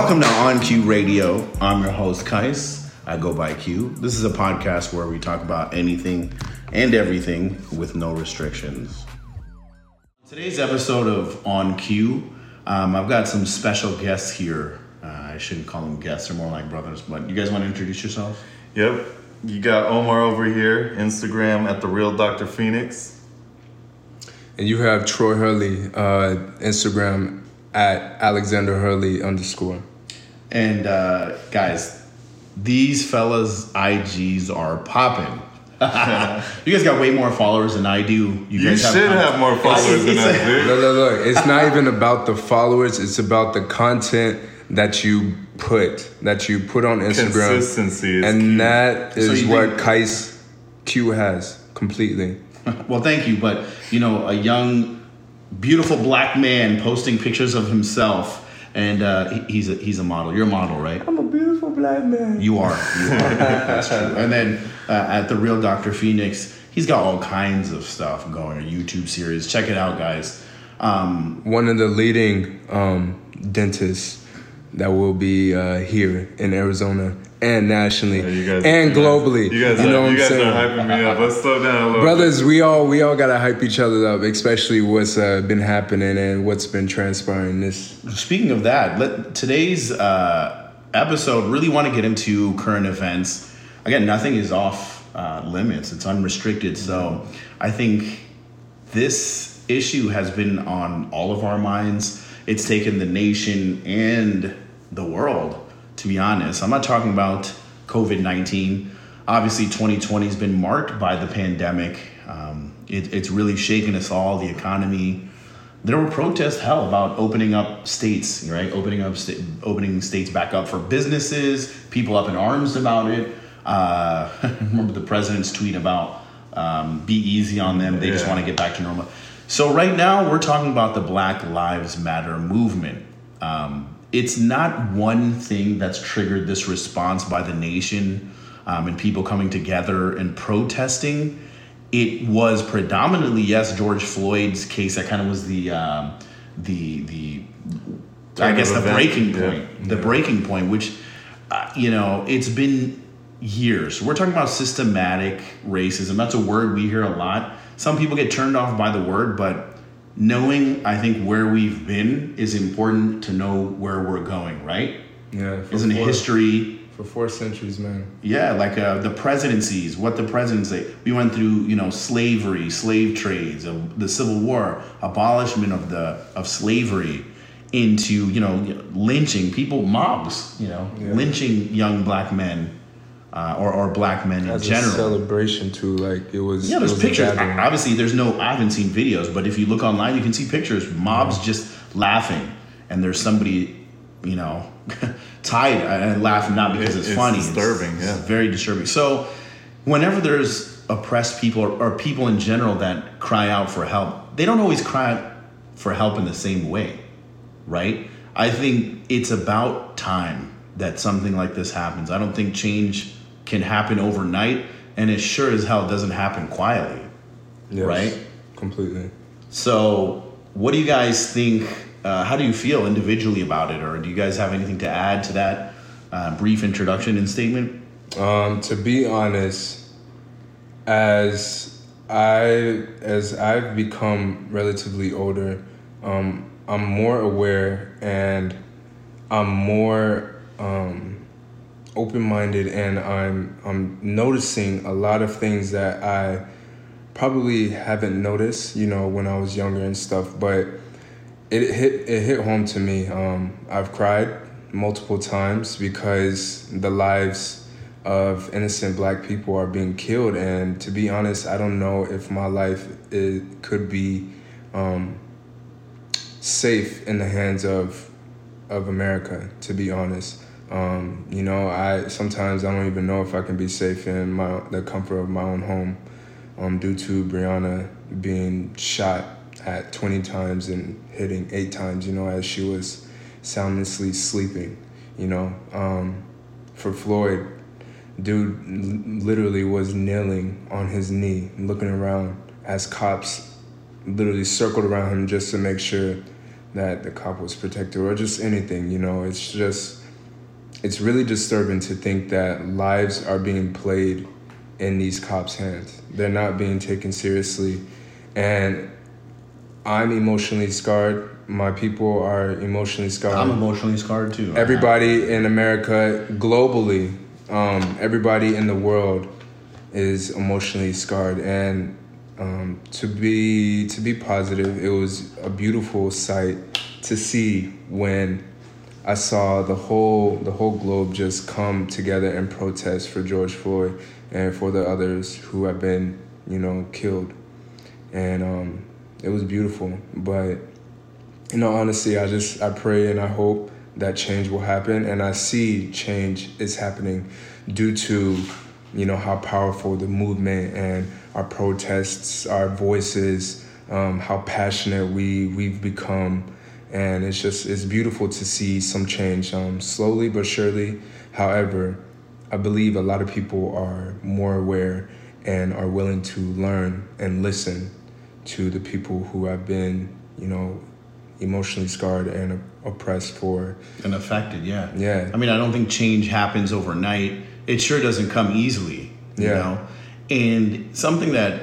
Welcome to On Q Radio. I'm your host, Kais. I go by Q. This is a podcast where we talk about anything and everything with no restrictions. Today's episode of On Q, um, I've got some special guests here. Uh, I shouldn't call them guests, they're more like brothers, but you guys want to introduce yourselves? Yep. You got Omar over here, Instagram at the real Dr. Phoenix. And you have Troy Hurley, uh, Instagram at Alexander Hurley underscore. And uh, guys, these fellas' IGs are popping. you guys got way more followers than I do. You, guys should have, have more followers than I do. Look, look, look. It's not even about the followers. It's about the content that you put, that you put on Instagram. Consistency and key. that is So what think- Kais Q has completely. Well, thank you, but you know, a young, beautiful black man posting pictures of himself, and uh, he's a he's a model. You're a model, right? I'm a beautiful black man. You are. You are. That's true. And then uh, at the real Dr. Phoenix, he's got all kinds of stuff going. A YouTube series. Check it out, guys. Um, One of the leading um, dentists that will be uh, here in Arizona and nationally Yeah, you guys- and you guys- globally. You guys, know are, what you I'm guys saying? are hyping me up. Let's slow down a little Brothers, we all we all gotta hype each other up, especially what's uh, been happening and what's been transpiring this Speaking of that, let, today's uh, episode really want to get into current events. Again, nothing is off uh, limits; it's unrestricted. So, I think this issue has been on all of our minds. It's taken the nation and the world. To be honest, I'm not talking about COVID nineteen. Obviously, 2020 has been marked by the pandemic. Um, it, it's really shaken us all. The economy there were protests hell about opening up states right opening up sta- opening states back up for businesses people up in arms about it uh, remember the president's tweet about um, be easy on them they just want to get back to normal so right now we're talking about the black lives matter movement um, it's not one thing that's triggered this response by the nation um, and people coming together and protesting. It was predominantly yes George Floyd's case that kind of was the um, the the I guess the event. breaking Yeah. point the breaking point which uh, you know it's been years. We're talking about systematic racism. That's a word we hear a lot. Some people get turned off by the word but knowing I think where we've been is important to know where we're going right Yeah, isn't four, history for four centuries, man. yeah, like uh, the presidencies, what the presidents say. We went through, you know, slavery, slave trades, uh, the Civil War, abolishment of the of slavery, into you know lynching people, mobs, you know, Yeah. lynching young black men uh, or or black men in As a general. celebration too, like it was. Yeah, there's was pictures. gathering. Obviously, there's no. I haven't seen videos, but if you look online, you can see pictures. Mobs just laughing, and there's somebody, you know, tied and laughing not because It- it's, it's funny. disturbing, It's, yeah. it's very disturbing. So, whenever there's oppressed people or, or people in general that cry out for help, they don't always cry for help in the same way, right? I think it's about time that something like this happens. I don't think change can happen overnight, and it sure as hell doesn't happen quietly. Yes, right? Completely. So, what do you guys think? Uh, how do you feel individually about it, or do you guys have anything to add to that uh, brief introduction and statement? Um, to be honest, as I as I've become relatively older, um, I'm more aware and I'm more um, open minded, and I'm I'm noticing a lot of things that I probably haven't noticed, you know, when I was younger and stuff. But it hit it hit home to me. Um, I've cried multiple times because the lives of innocent black people are being killed, and to be honest, I don't know if my life it could be um, safe in the hands of of America. To be honest, um, you know, I sometimes I don't even know if I can be safe in my the comfort of my own home, um, due to Breonna being shot at 20 times and hitting eight times. You know, as she was soundlessly sleeping. You know, um, for Floyd, dude literally was kneeling on his knee, looking around as cops literally circled around him just to make sure that the cop was protected or just anything. You know, it's just it's really disturbing to think that lives are being played in these cops' hands. They're not being taken seriously, and I'm emotionally scarred. My people are emotionally scarred. I'm emotionally scarred too. everybody in America, globally, um, everybody in the world is emotionally scarred, and um, to be to be positive, it was a beautiful sight to see when I saw the whole the whole globe just come together and protest for George Floyd and for the others who have been you know killed, and um, it was beautiful. But you know, honestly, I just I pray and I hope that change will happen, and I see change is happening due to you know how powerful the movement and our protests, our voices, um, how passionate we we've become, and it's just it's beautiful to see some change um, slowly but surely. However, I believe a lot of people are more aware and are willing to learn and listen to the people who have been you know emotionally scarred and oppressed for and affected. Yeah, Yeah. I mean, I don't think change happens overnight. It sure doesn't come easily. You Yeah. know, and something that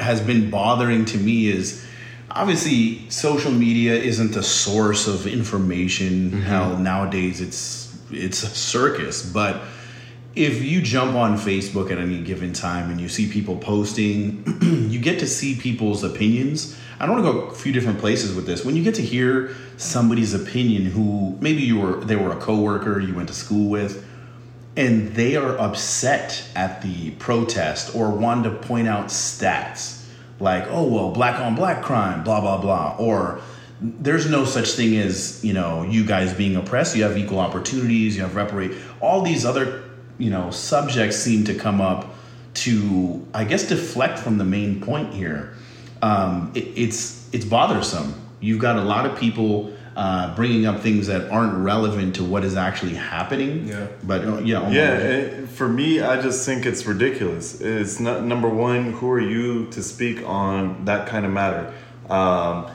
has been bothering to me is obviously social media isn't the source of information. Mm-hmm. How nowadays it's it's a circus, but if you jump on Facebook at any given time and you see people posting, you get to see people's opinions. I don't want to go a few different places with this. When you get to hear somebody's opinion who maybe you were they were a coworker you went to school with and they are upset at the protest or want to point out stats like oh well black on black crime blah blah blah. Or there's no such thing as you know you guys being oppressed. You have equal opportunities. You have reparate. All these other you know subjects seem to come up to i guess deflect from the main point here. Um, it, it's it's bothersome. You've got a lot of people uh, bringing up things that aren't relevant to what is actually happening Yeah. but uh, yeah Omar, Yeah, it, for me, I just think it's ridiculous. It's not number one. Who are you to speak on that kind of matter? Um,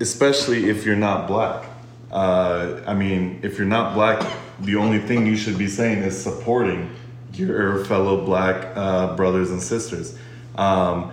especially if you're not black. Uh, I mean, if you're not black, the only thing you should be saying is supporting your fellow black uh, brothers and sisters. Um,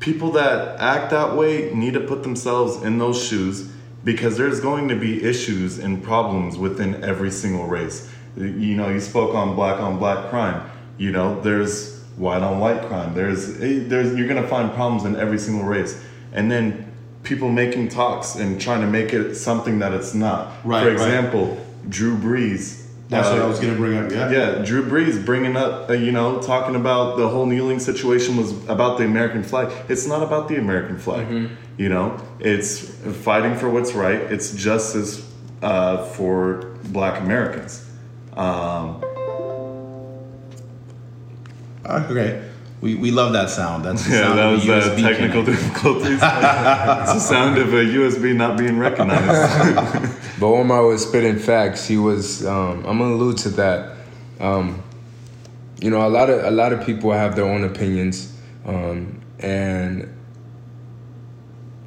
people that act that way need to put themselves in those shoes because there's going to be issues and problems within every single race. You know, you spoke on black on black crime. You know, there's white on white crime. There's eh, there's you're gonna find problems in every single race, and then people making talks and trying to make it something that it's not. Right, For right. example, Drew Brees. that's what uh, i was going to bring up yeah yeah, Drew Brees bringing up, uh, you know, talking about the whole kneeling situation was about the American flag. It's not about the American flag. You know, it's fighting for what's right. It's justice uh, for Black Americans. Um, Uh, okay we, we love that sound that's the yeah, sound that of a uh, USB technical connect. difficulties. it's the sound of a USB not being recognized. But Omar was spitting facts. He was. Um, I'm gonna allude to that. Um, you know, a lot of a lot of people have their own opinions, um, and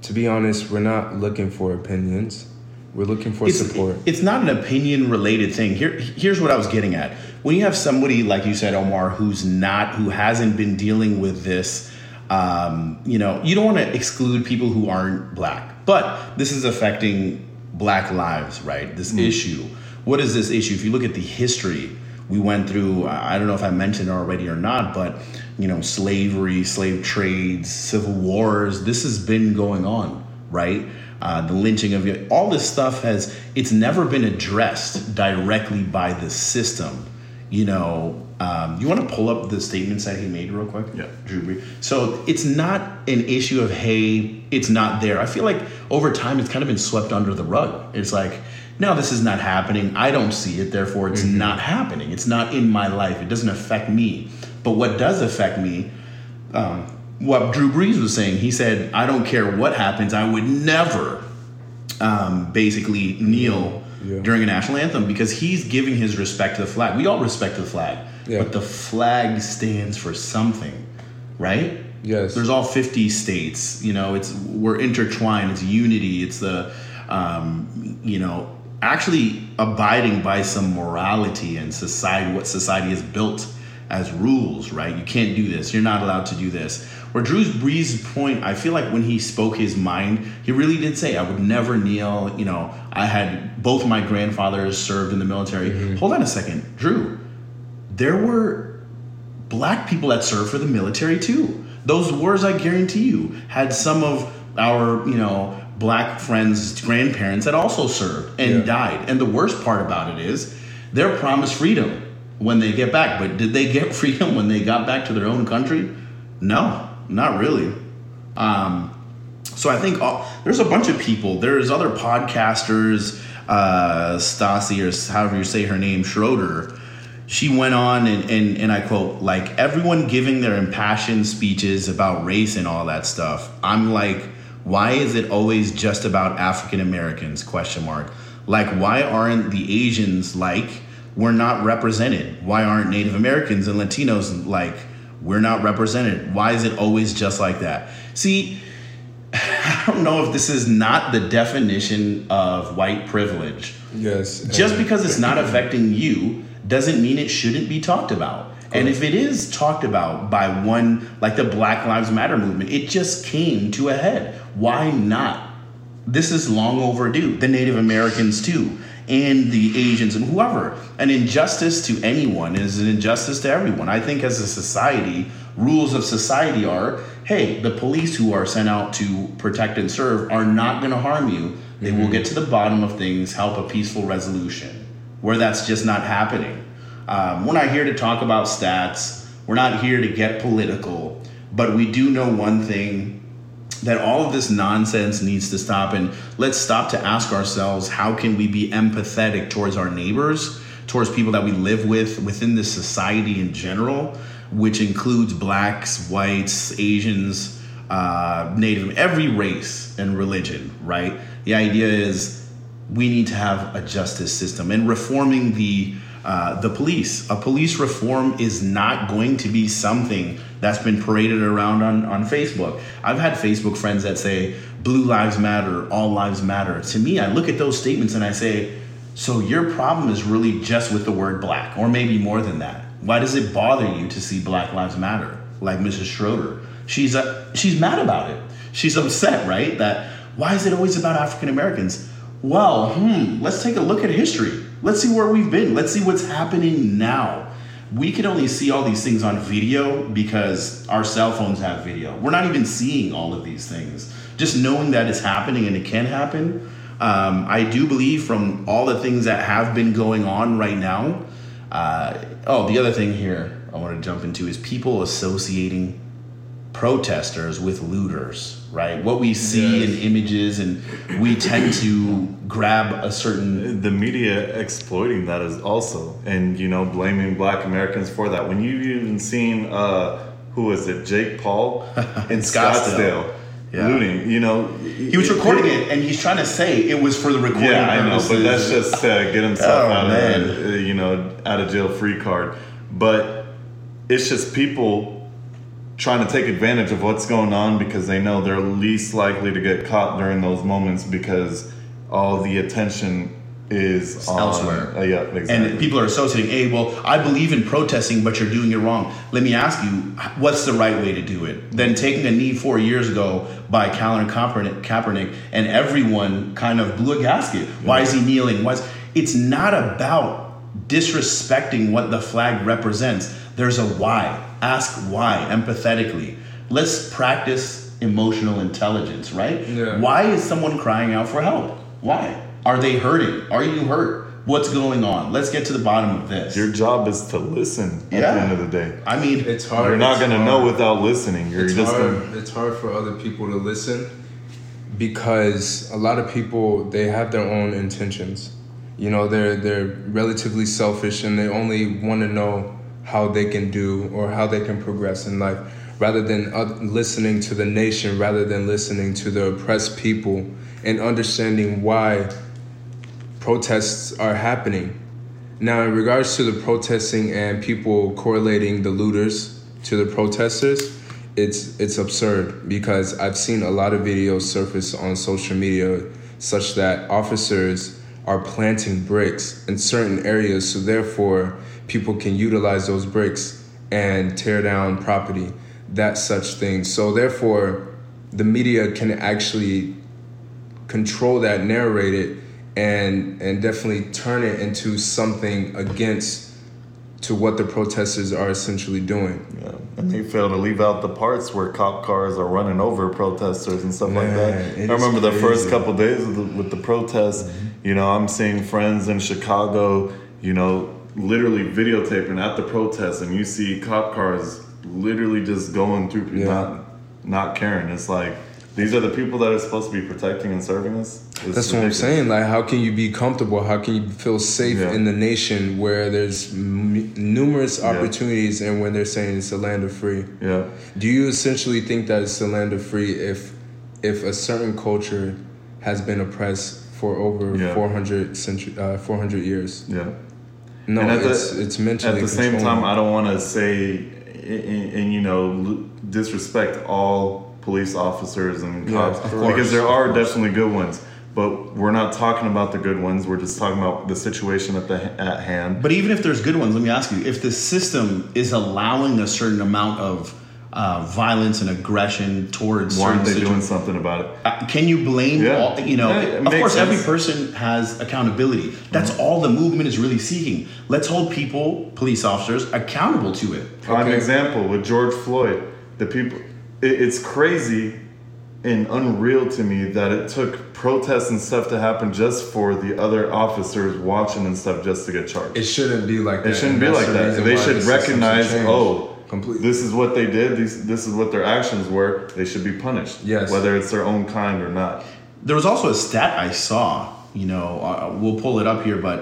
to be honest, we're not looking for opinions. We're looking for it's, support. it's not an opinion related thing. Here, here's what I was getting at. When you have somebody like you said, Omar, who's not, who hasn't been dealing with this, um, you know, you don't want to exclude people who aren't black, but this is affecting black lives, right? This issue. What is this issue? If you look at the history, we went through. I don't know if I mentioned it already or not, but you know, slavery, slave trades, civil wars. This has been going on, right? uh, the lynching of all this stuff has it's never been addressed directly by the system. You know, um, you want to pull up the statements that he made real quick? Yeah. Drew Brees. So it's not an issue of hey, it's not there. I feel like over time it's kind of been swept under the rug. It's like, no, this is not happening. I don't see it, therefore it's not happening. It's not in my life. It doesn't affect me. But what does affect me um, what Drew Brees was saying. He said, "I don't care what happens. I would never, um, basically kneel Yeah. during a national anthem because he's giving his respect to the flag. We all respect the flag, Yeah. but the flag stands for something, right? Yes. There's all 50 states. You know, it's we're intertwined. It's unity. It's the um, you know, actually abiding by some morality and society, what society has built as rules, right? You can't do this. You're not allowed to do this. Where Drew Brees' point, I feel like when he spoke his mind, he really did say, I would never kneel. You know, I had both my grandfathers served in the military. Mm-hmm. Hold on a second. Drew, there were black people that served for the military too. Those wars, I guarantee you, had some of our, you know, black friends' grandparents that also served and yeah. died. And the worst part about it is they're promised freedom when they get back. But did they get freedom when they got back to their own country? No, not really. Um, so I think all, there's a bunch of people. There's other podcasters, uh, Stassi or however you say her name, Schroeder. She went on and, and, and I quote, like everyone giving their impassioned speeches about race and all that stuff. I'm like, why is it always just about African Americans? Question mark. Like, why aren't the Asians like we're not represented? Why aren't Native Americans and Latinos like we're not represented? Why is it always just like that? See, I don't know if this is not the definition of white privilege. Yes. Just because it's not affecting you doesn't mean it shouldn't be talked about. And if it is talked about by one, like the Black Lives Matter movement, it just came to a head. Why not? This is long overdue. The Native Americans, too and the Asians and whoever. An injustice to anyone is an injustice to everyone. I think as a society, rules of society are hey, the police who are sent out to protect and serve are not going to harm you. They mm-hmm. will get to the bottom of things, help a peaceful resolution. Where that's just not happening. Um, we're not here to talk about stats, we're not here to get political, but we do know one thing that all of this nonsense needs to stop. And let's stop to ask ourselves how can we be empathetic towards our neighbors towards people that we live with within this society in general which includes blacks whites asians uh, native every race and religion right? The idea is we need to have a justice system. And reforming the uh, the police. A police reform is not going to be something that's been paraded around on, on Facebook. I've had Facebook friends that say, Blue Lives Matter, All Lives Matter. To me, I look at those statements and I say, so your problem is really just with the word black, or maybe more than that. Why does it bother you to see Black Lives Matter, like Mrs. Schroeder? She's, uh, she's mad about it. She's upset, right? That why is it always about African Americans? Well, hmm, let's take a look at history Let's see where we've been. Let's see what's happening now. We can only see all these things on video because our cell phones have video. We're not even seeing all of these things. Just knowing that it's happening and it can happen. Um, I do believe from all the things that have been going on right now. Uh, oh, the other thing here I want to jump into is people associating protesters with looters, right? What we see yes. in images, and we tend to grab a certain. The media exploiting that is also, and you know, blaming Black Americans for that. When you've even seen, uh, who is it, Jake Paul in Scottsdale. Scottsdale. Yeah. looting. You know, he was recording it, and he's trying to say it was for the recording. Yeah, I know, but that's just to get himself oh, out of, uh, you know, out of jail free card. But it's just people trying to take advantage of what's going on because they know they're least likely to get caught during those moments because all the attention is on, elsewhere. Uh, yeah, exactly. And people are associating, hey, well, I believe in protesting, but you're doing it wrong. Let me ask you, what's the right way to do it? Then taking a knee four years ago by Colin Kaepernick, Kaepernick and everyone kind of blew a gasket. Why is he kneeling? Why is, it's not about disrespecting what the flag represents. There's a why. Ask why empathetically. Let's practice emotional intelligence, right? Yeah. Why is someone crying out for help? Why? Are they hurting? Are you hurt? What's going on? Let's get to the bottom of this. Your job is to listen at yeah. the end of the day. I mean, it's hard. You're not going to know without listening. You're it's just hard. Gonna... It's hard for other people to listen because a lot of people they have their own intentions. You know, they're they're relatively selfish and they only want to know how they can do or how they can progress in life rather than uh, listening to the nation rather than listening to the oppressed people and understanding why protests are happening. Now in regards to the protesting and people correlating the looters to the protesters it's it's absurd because i've seen a lot of videos surface on social media such that officers are planting bricks in certain areas, so therefore people can utilize those bricks and tear down property, that such thing. So therefore, the media can actually control that, narrate it, and and definitely turn it into something against to what the protesters are essentially doing. Yeah. And they fail to leave out the parts where cop cars are running over protesters and stuff like that. I remember the first couple days the, with the protests. Mm-hmm. You know, I'm seeing friends in Chicago. You know, literally videotaping at the protests, and you see cop cars literally just going through, Yeah. not not caring. It's like these are the people that are supposed to be protecting and serving us. It's That's what I'm saying. Like, how can you be comfortable? How can you feel safe Yeah. in the nation where there's m- numerous opportunities and when they're saying it's a land of free? Yeah. Do you essentially think that it's a land of free if if a certain culture has been oppressed for over Yeah. 400 century, uh, 400 years? Yeah. No, And at the- it's it's mentally At the same time, I don't want to say and, and you know disrespect all police officers and cops of course, because there are definitely good ones. But we're not talking about the good ones. We're just talking about the situation at the at hand. But even if there's good ones, let me ask you: if the system is allowing a certain amount of uh, violence and aggression towards Why aren't certain they doing something about it? Uh, can you blame Yeah. all, you know Yeah, of makes course every person has accountability that's Mm-hmm. all the movement is really seeking let's hold people police officers accountable to it Prime Okay. example with George Floyd. The people, it, it's crazy and unreal to me that it took protests and stuff to happen just for the other officers watching and stuff just to get charged. It shouldn't be like that. It shouldn't be like that. They should recognize, oh, completely. this is what they did. These, this is what their actions were. They should be punished. Yes. Whether it's their own kind or not. there was also a stat i saw you know uh, we'll pull it up here but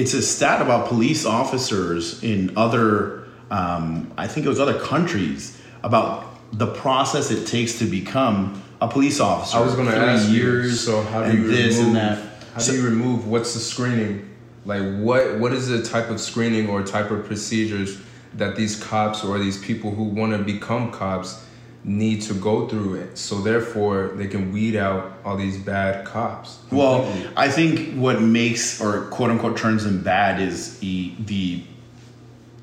it's a stat about police officers in other um, i think it was other countries about the process it takes to become a police officer I was going to Three ask years you. So how do and you this remove, and that How So- do you remove? What's the screening? Like what? What is the type of screening or type of procedures that these cops or these people who want to become cops need to go through it? So therefore, they can weed out all these bad cops. Well. I think what makes or quote unquote turns them bad is the the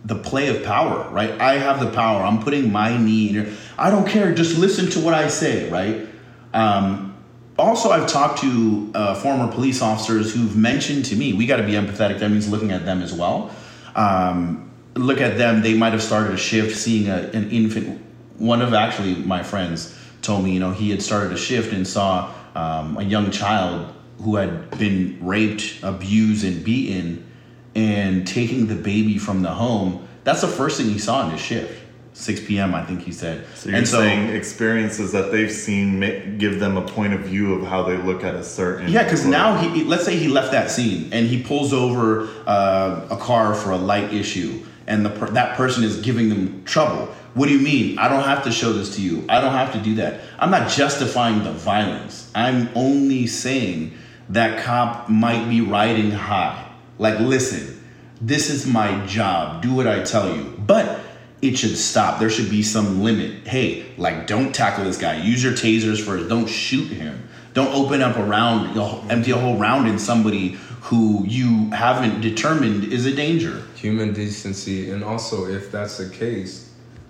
the play of power, right? I have the power. I'm putting my knee in your. I don't care. Just listen to what I say, right? Um, also, I've talked to uh, former police officers who've mentioned to me, we got to be empathetic. That means looking at them as well. Um, look at them. They might have started a shift, seeing a, an infant. One of actually my friends told me, you know, he had started a shift and saw um, a young child who had been raped, abused, and beaten, and taking the baby from the home. That's the first thing he saw in his shift. 6 p.m. I think he said. So you're and so, saying experiences that they've seen give them a point of view of how they look at a certain. Yeah, because now he let's say he left that scene and he pulls over uh, a car for a light issue, and the per- that person is giving them trouble. What do you mean? I don't have to show this to you. I don't have to do that. I'm not justifying the violence. I'm only saying that cop might be riding high. Like, listen, this is my job. Do what I tell you. But it should stop. There should be some limit. Hey, like, don't tackle this guy. Use your tasers first. Don't shoot him. Don't open up a round, you'll empty a whole round in somebody who you haven't determined is a danger. human decency and also if that's the case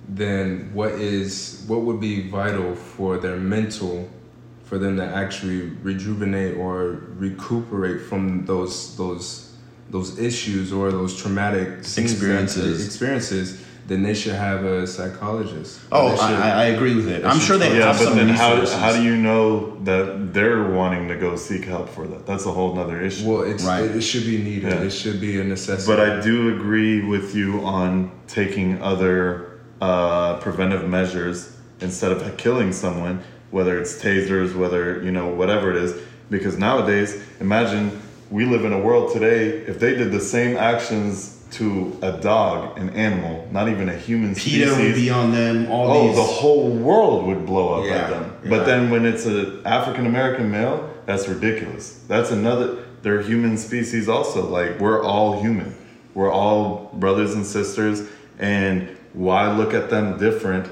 then what is what would be vital for their mental for them to actually rejuvenate or recuperate from those those those issues or those traumatic Experiences. experiences then they should have a psychologist Oh, should- I, I agree with it. I'm sure they try- Yeah, have but some then how, resources. how do you know that they're wanting to go seek help for that? That's a whole nother issue. well it's Right. it, it should be needed Yeah. it should be a necessity But I do agree with you on taking other uh, preventive measures instead of killing someone, whether it's tasers, whether you know whatever it is. Because nowadays, imagine we live in a world today. If they did the same actions to a dog, an animal, not even a human PETA would species, be on them. All Oh, these. the whole world would blow up Yeah, at them. yeah. But then when it's an African American male, that's ridiculous. That's another. They're human species also. Like we're all human. We're all brothers and sisters. And why look at them different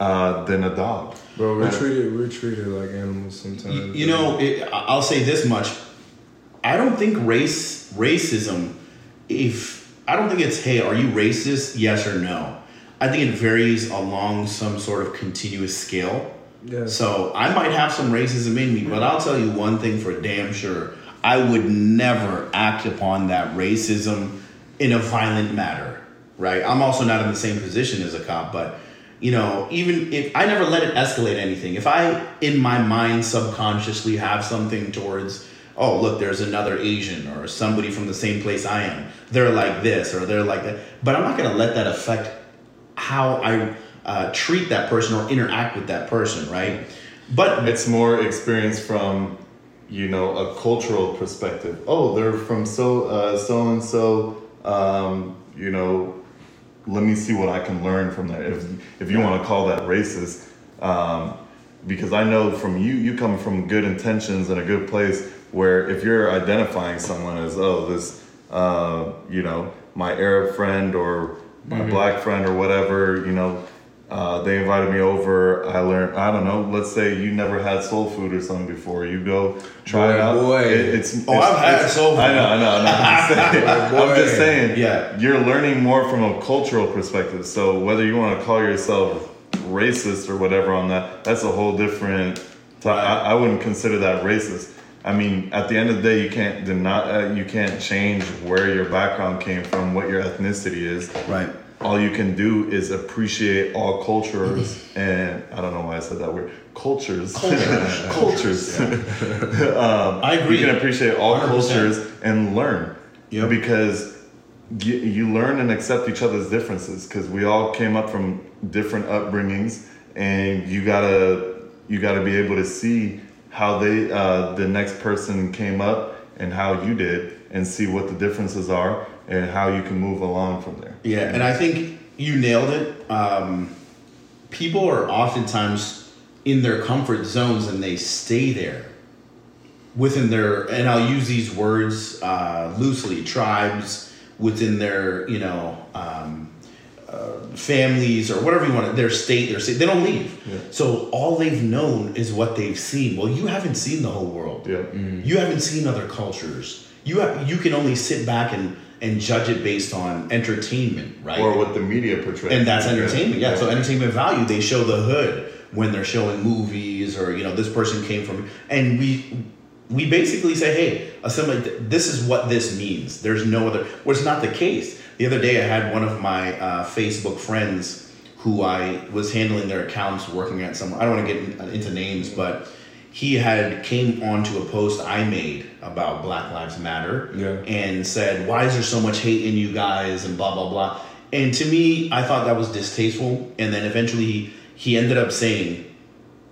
uh, than a dog. Bro, we're treated we're treated like animals sometimes. You, you know, it, I'll say this much: I don't think race racism. If I don't think it's hey, are you racist? Yes or no. I think it varies along some sort of continuous scale. Yeah. So I might have some racism in me, but I'll tell you one thing for damn sure: I would never act upon that racism in a violent manner. Right? I'm also not in the same position as a cop, but you know, even if I never let it escalate anything, if I in my mind subconsciously have something towards, oh look, there's another Asian or somebody from the same place I am, they're like this or they're like that, but I'm not gonna let that affect how I uh, treat that person or interact with that person, right? But It's more experience from, you know, a cultural perspective. Oh, they're from so so and so. You know, let me see what I can learn from that. If if you want to call that racist, um, because I know from you, you come from good intentions and a good place. Where if you're identifying someone as oh this, uh, you know, my Arab friend or my black friend or whatever, you know, uh, they invited me over. I learned. I don't know. Let's say you never had soul food or something before. You go try it out. boy. It- it's. Oh, it's- I've had it's- soul food. I know. I know. I know. I'm just saying. I'm just saying. Yeah. You're learning more from a cultural perspective. So whether you want to call yourself racist or whatever on that, that's a whole different. I wouldn't consider that racist. I mean, at the end of the day, you can't deny. Uh, you can't change where your background came from, what your ethnicity is right. all you can do is appreciate all cultures and I don't know why I said that word cultures cultures I agree. you can appreciate all 100%. cultures and learn Yep. because you, you learn and accept each other's differences because we all came up from different upbringings and you gotta you gotta be able to see how they uh, the next person came up and how you did and see what the differences are and how you can move along from there Yeah, and I think you nailed it. Um, people are oftentimes in their comfort zones and they stay there within their, and I'll use these words uh, loosely, tribes within their, you know, um, uh, families or whatever you want, their state, their state, they don't leave. Yeah. So all they've known is what they've seen. Well, you haven't seen the whole world. yeah You haven't seen other cultures. You have, you can only sit back and, and judge it based on entertainment, right? or what the media portrays. and that's entertainment. Yeah. So entertainment value, they show the hood when they're showing movies or you know this person came from, and we we basically say, hey, assimilate. This is what this means. There's no other. Well, it's not the case. The other day, I had one of my uh, Facebook friends who I was handling their accounts, working at somewhere. I don't want to get into names, but he had came onto a post I made about Black Lives Matter Yeah. and said, "Why is there so much hate in you guys?" and blah blah blah. And to me, I thought that was distasteful. And then eventually, he, he ended up saying,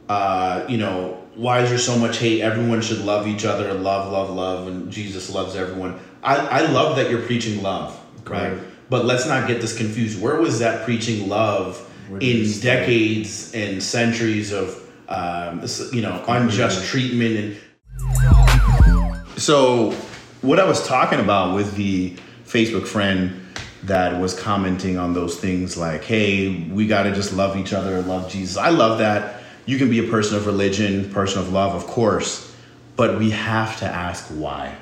uh, "You know, why is there so much hate? Everyone should love each other, love, love, love, and Jesus loves everyone." I, I love that you're preaching love, right? Right. But let's not get this confused. Where was that preaching love in decades and centuries of um, you know unjust treatment and so, what I was talking about with the Facebook friend that was commenting on those things like, hey, we got to just love each other, love Jesus. I love that. You can be a person of religion, person of love, of course, but we have to ask why.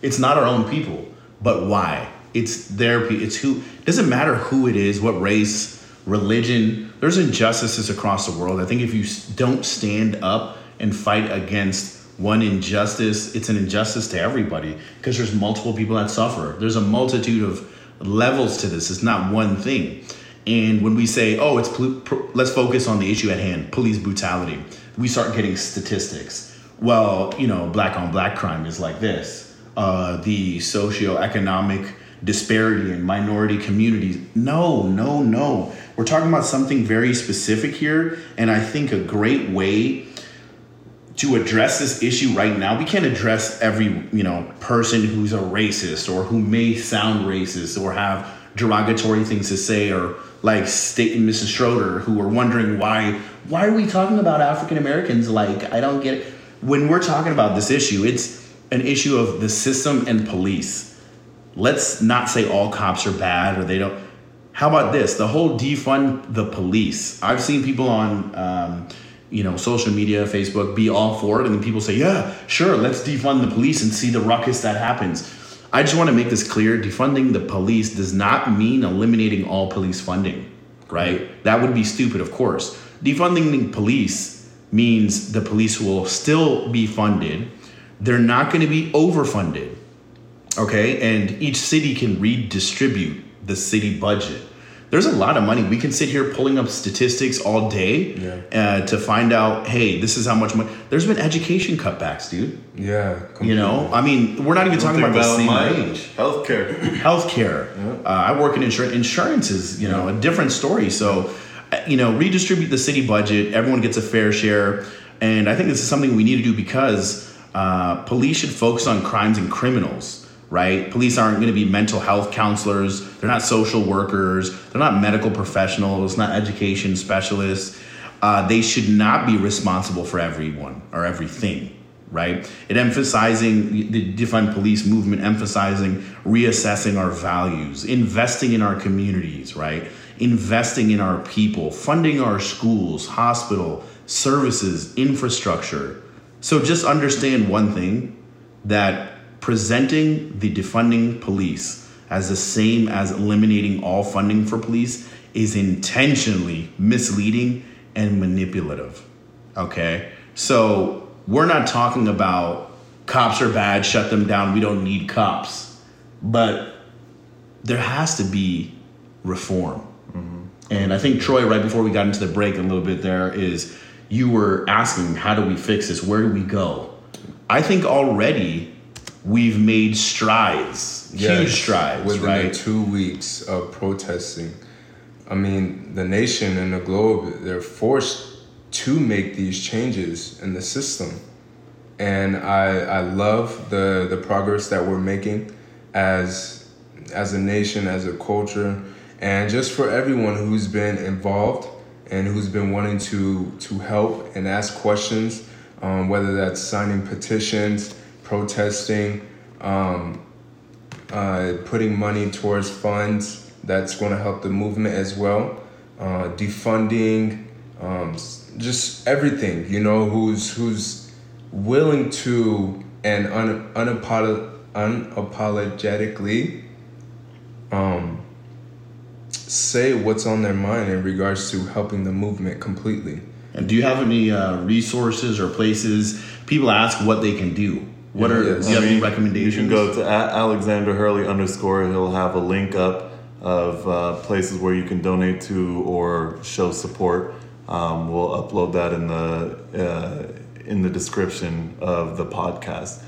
It's not our own people, but why? It's therapy. It's who. Doesn't matter who it is, what race, religion. There's injustices across the world. I think if you don't stand up and fight against one injustice, it's an injustice to everybody because there's multiple people that suffer. There's a multitude of levels to this. It's not one thing. And when we say, "Oh, it's let's focus on the issue at hand, police brutality," we start getting statistics. Well, you know, black on black crime is like this. Uh, the socioeconomic disparity in minority communities. No, no, no. We're talking about something very specific here, and I think a great way to address this issue right now we can't address every you know person who's a racist or who may sound racist or have derogatory things to say or like state and mrs schroeder who are wondering why why are we talking about african americans like i don't get it when we're talking about this issue it's an issue of the system and police let's not say all cops are bad or they don't how about this? The whole defund the police. I've seen people on, um, you know, social media, Facebook, be all for it, and then people say, "Yeah, sure, let's defund the police and see the ruckus that happens." I just want to make this clear: defunding the police does not mean eliminating all police funding, right? That would be stupid, of course. Defunding the police means the police will still be funded. They're not going to be overfunded, okay? And each city can redistribute the city budget. There's a lot of money. We can sit here pulling up statistics all day uh, to find out, hey, this is how much money. There's been education cutbacks, dude. Yeah. You know, I mean, we're not even talking about the same age. healthcare. Healthcare. Uh, I work in insurance. Insurance is, you know, a different story. So, uh, you know, redistribute the city budget. Everyone gets a fair share. And I think this is something we need to do because uh, police should focus on crimes and criminals, right? Police aren't going to be mental health counselors. They're not social workers. They're not medical professionals, not education specialists. Uh, they should not be responsible for everyone or everything right? It emphasizing the defund police movement, emphasizing reassessing our values, investing in our communities, right? Investing in our people, funding our schools, hospital, services, infrastructure. So just understand one thing that presenting the defunding police as the same as eliminating all funding for police is intentionally misleading and manipulative. Okay? So we're not talking about cops are bad, shut them down, we don't need cops. But there has to be reform. Mm-hmm. And I think, Troy, right before we got into the break a little bit there, is you were asking, how do we fix this? Where do we go? I think already we've made strides, huge strides, within right? two weeks of protesting. I mean, the nation and the globe, they're forced to make these changes in the system. And I, I love the, the progress that we're making as, as a nation, as a culture, and just for everyone who's been involved and who's been wanting to, to help and ask questions, um, whether that's signing petitions, protesting, um, uh, putting money towards funds that's going to help the movement as well, uh, defunding, um, just everything. You know, who's who's willing to and un, unapolo- unapologetically um, say what's on their mind in regards to helping the movement completely. And do you have any uh, resources or places people ask what they can do? What are Yes. do you have any recommendations? You can go to Alexander Hurley underscore. He'll have a link up of uh, places where you can donate to or show support. Um, we'll upload that in the uh, in the description of the podcast.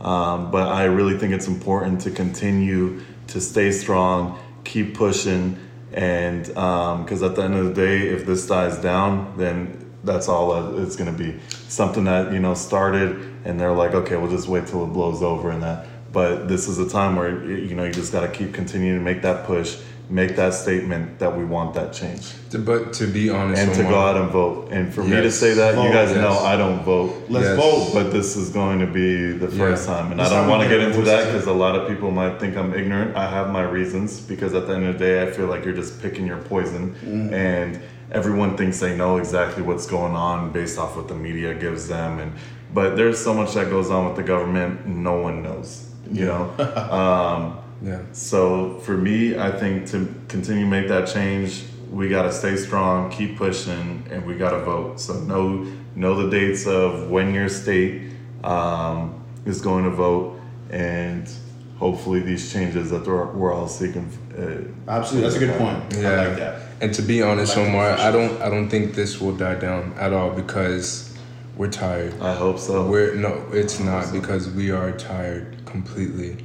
Um, but I really think it's important to continue to stay strong, keep pushing, and because at the end of the day, if this dies down, then that's all it's going to be. Something that you know started, and they're like, okay, we'll just wait till it blows over, and that. But this is a time where you know you just got to keep continuing to make that push, make that statement that we want that change, To- But to be honest, and to go out and vote. And for me to say that, you guys yes. know I don't vote. Let's Yes. vote. But this is going to be the first Yeah. time, and This I don't want to get get into that because a lot of people might think I'm ignorant. I have my reasons because at the end of the day, I feel like you're just picking your poison, Mm-hmm. and everyone thinks they know exactly what's going on based off what the media gives them, and but there's so much that goes on with the government, no one knows, you know. um, yeah. so for me, I think to continue to make that change, we got to stay strong, keep pushing, and we got to vote. So know know the dates of when your state um, is going to vote, and hopefully these changes that we're, we're all seeking. Uh, Absolutely, that's a good point. Yeah. I like that. And to be honest, like Omar, I don't I don't think this will die down at all because we're tired. I hope so. We're no, it's not because we are tired completely.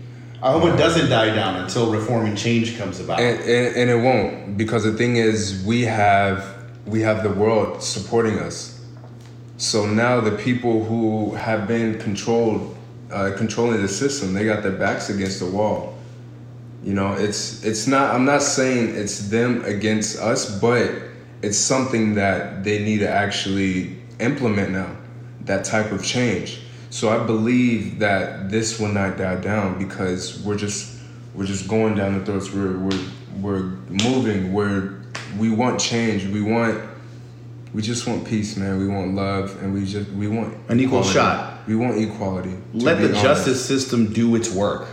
I hope it doesn't die down until reform and change comes about. And, and and it won't because the thing is we have we have the world supporting us. So now the people who have been controlled uh, controlling the system, they got their backs against the wall. You know, it's it's not I'm not saying it's them against us, but it's something that they need to actually implement now. That type of change. So I believe that this will not die down because we're just we're just going down the throats. We're we're we're moving. We're we want change. We want we just want peace, man. We want love, and we just we want An equal equality. shot. We want equality. Let the honest. justice system do its work.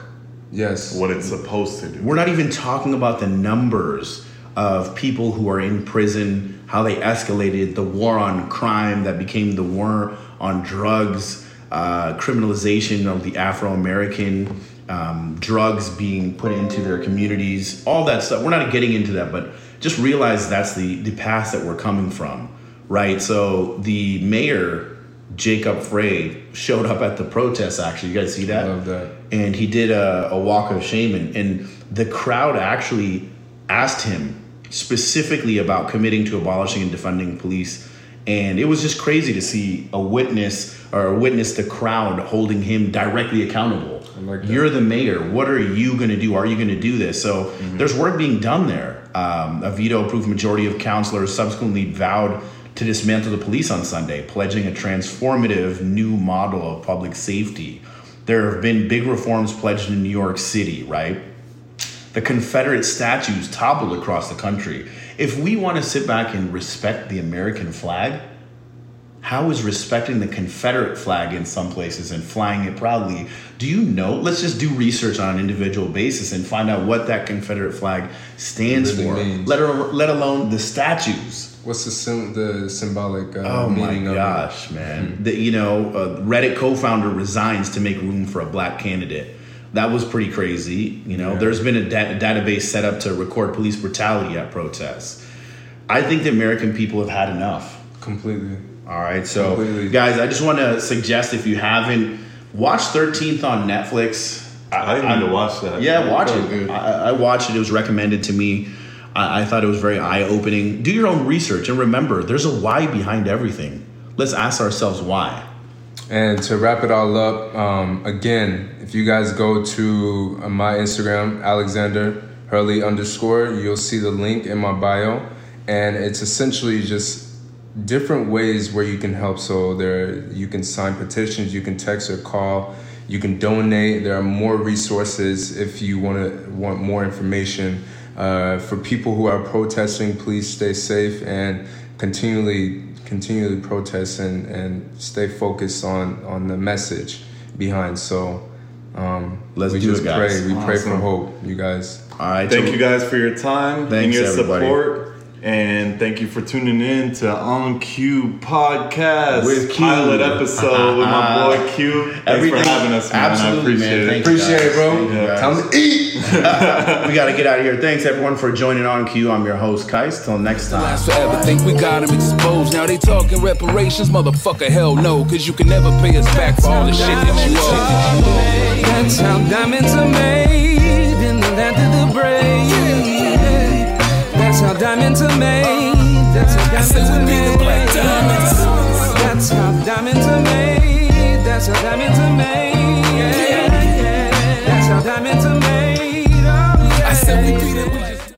Yes. what it's supposed to do. We're not even talking about the numbers of people who are in prison, how they escalated, the war on crime that became the war on drugs, uh, criminalization of the Afro American, um, drugs being put into their communities, all that stuff. We're not getting into that, but just realize that's the, the path that we're coming from, right? So the mayor, Jacob Frey, showed up at the protest, actually. You guys see that? Love that. and he did a, a walk of shame and, and the crowd actually asked him specifically about committing to abolishing and defunding police. And it was just crazy to see a witness or witness the crowd holding him directly accountable. Like you're the mayor. What are you going to do? Are you going to do this? So there's work being done there. Um, a veto-proof majority of councilors subsequently vowed to dismantle the police on sunday pledging a transformative new model of public safety there have been big reforms pledged in New York City, right? The Confederate statues toppled across the country. If we want to sit back and respect the American flag, how is respecting the Confederate flag in some places and flying it proudly? Do you know? Let's just do research on an individual basis and find out what that Confederate flag stands for. means. Let, al- let alone the statues. What's the sim- the symbolic uh, Oh my meaning of it? gosh, man! The, you know, uh, Reddit co-founder resigns to make room for a black candidate. That was pretty crazy. You know, Yeah. there's been a da- database set up to record police brutality at protests. I think the American people have had enough. Completely. All right, so Completely. guys, I just want to suggest if you haven't watched 13th on Netflix. I need to watch that. Yeah, watch it. I, I watched it. It was recommended to me. I, I thought it was very eye opening. Do your own research and remember, there's a why behind everything. Let's ask ourselves why. And to wrap it all up, um, again, if you guys go to uh, my Instagram, Alexander Hurley underscore, you'll see the link in my bio, and it's essentially just different ways where you can help. So there, you can sign petitions, you can text or call, you can donate. There are more resources if you want to want more information. Uh, for people who are protesting, please stay safe and continually continually protest and, and stay focused on on the message behind. So um, Let's we do just it, guys. pray. We pray for hope, you guys. All right. Thank so- you guys for your time and Thanks, your everybody. support. And thank you for tuning in to On Q Podcast With Q. pilot episode with my boy Q. Thanks Everything- for having us, man. absolutely, I appreciate man. it. Thank you. Appreciate it, bro. Thank you. Time to eat. we got to get out of here. Thanks, everyone, for joining on Q. I'm your host, Kais. Till next time. last forever. Think we got him exposed. Now they talking reparations, motherfucker. Hell no, cause you can never pay us back for all the shit that you owe. That's how diamonds are made diamonds are made. That's how diamonds are we be the made. That's how diamonds are made. That's how diamonds are